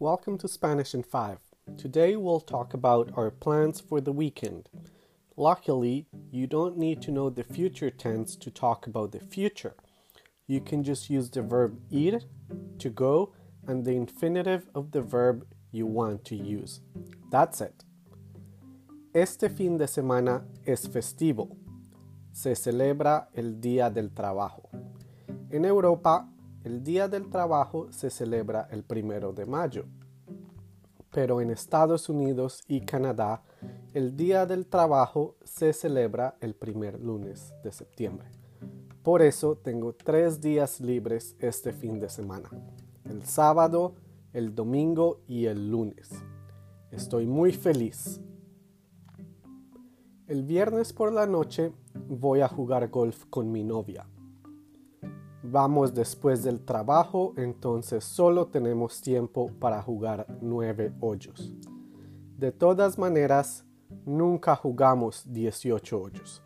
welcome to Spanish in 5. Today we'll talk about our plans for the weekend. Luckily, you don't need to know the future tense to talk about the future. You can just use the verb ir, to go, and the infinitive of the verb you want to use. That's it. Este fin de semana es festivo. Se celebra el Día del Trabajo. En Europa, el Día del Trabajo se celebra el primero de mayo. Pero en Estados Unidos y Canadá, el Día del Trabajo se celebra el primer lunes de septiembre. Por eso tengo tres días libres este fin de semana. El sábado, el domingo y el lunes. Estoy muy feliz. El viernes por la noche voy a jugar golf con mi novia. Vamos después del trabajo, entonces solo tenemos tiempo para jugar nueve hoyos. De todas maneras, nunca jugamos 18 hoyos.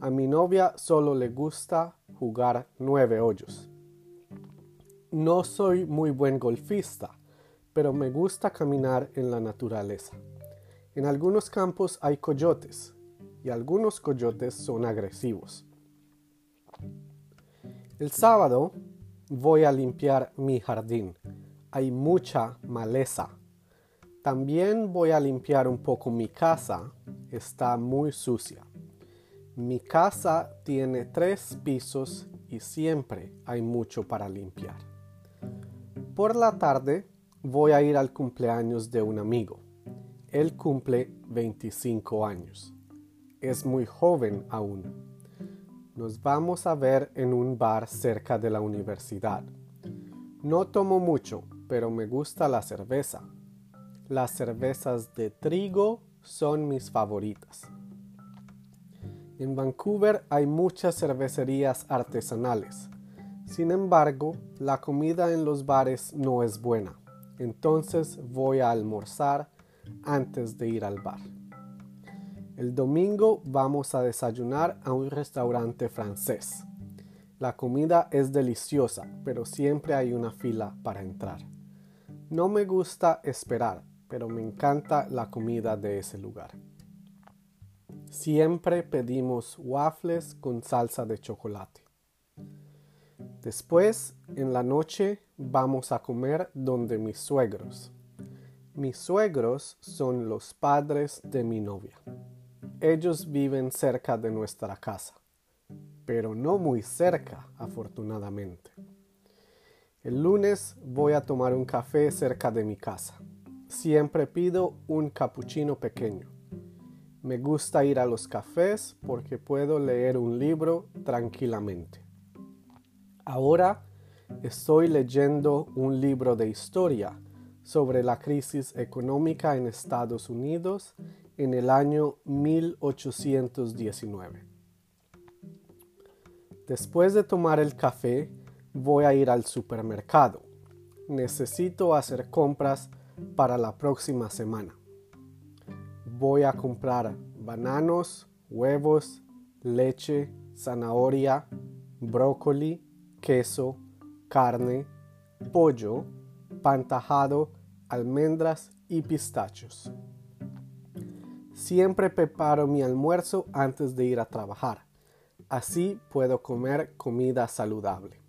A mi novia solo le gusta jugar nueve hoyos. No soy muy buen golfista, pero me gusta caminar en la naturaleza. En algunos campos hay coyotes y algunos coyotes son agresivos. El sábado voy a limpiar mi jardín. Hay mucha maleza. También voy a limpiar un poco mi casa. Está muy sucia. Mi casa tiene tres pisos y siempre hay mucho para limpiar. Por la tarde voy a ir al cumpleaños de un amigo. Él cumple 25 años es muy joven aún. Nos vamos a ver en un bar cerca de la universidad. No tomo mucho, pero me gusta la cerveza. Las cervezas de trigo son mis favoritas. En Vancouver hay muchas cervecerías artesanales. Sin embargo, la comida en los bares no es buena. Entonces voy a almorzar antes de ir al bar. El domingo vamos a desayunar a un restaurante francés. La comida es deliciosa, pero siempre hay una fila para entrar. No me gusta esperar, pero me encanta la comida de ese lugar. Siempre pedimos waffles con salsa de chocolate. Después, en la noche, vamos a comer donde mis suegros. Mis suegros son los padres de mi novia. Ellos viven cerca de nuestra casa, pero no muy cerca, afortunadamente. El lunes voy a tomar un café cerca de mi casa. Siempre pido un cappuccino pequeño. Me gusta ir a los cafés porque puedo leer un libro tranquilamente. Ahora estoy leyendo un libro de historia sobre la crisis económica en Estados Unidos en el año 1819. Después de tomar el café, voy a ir al supermercado. Necesito hacer compras para la próxima semana. Voy a comprar bananos, huevos, leche, zanahoria, brócoli, queso, carne, pollo, pantajado, almendras y pistachos. Siempre preparo mi almuerzo antes de ir a trabajar. Así puedo comer comida saludable.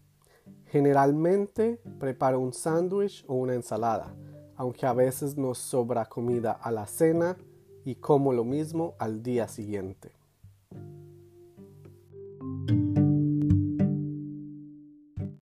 Generalmente preparo un sándwich o una ensalada, aunque a veces nos sobra comida a la cena y como lo mismo al día siguiente.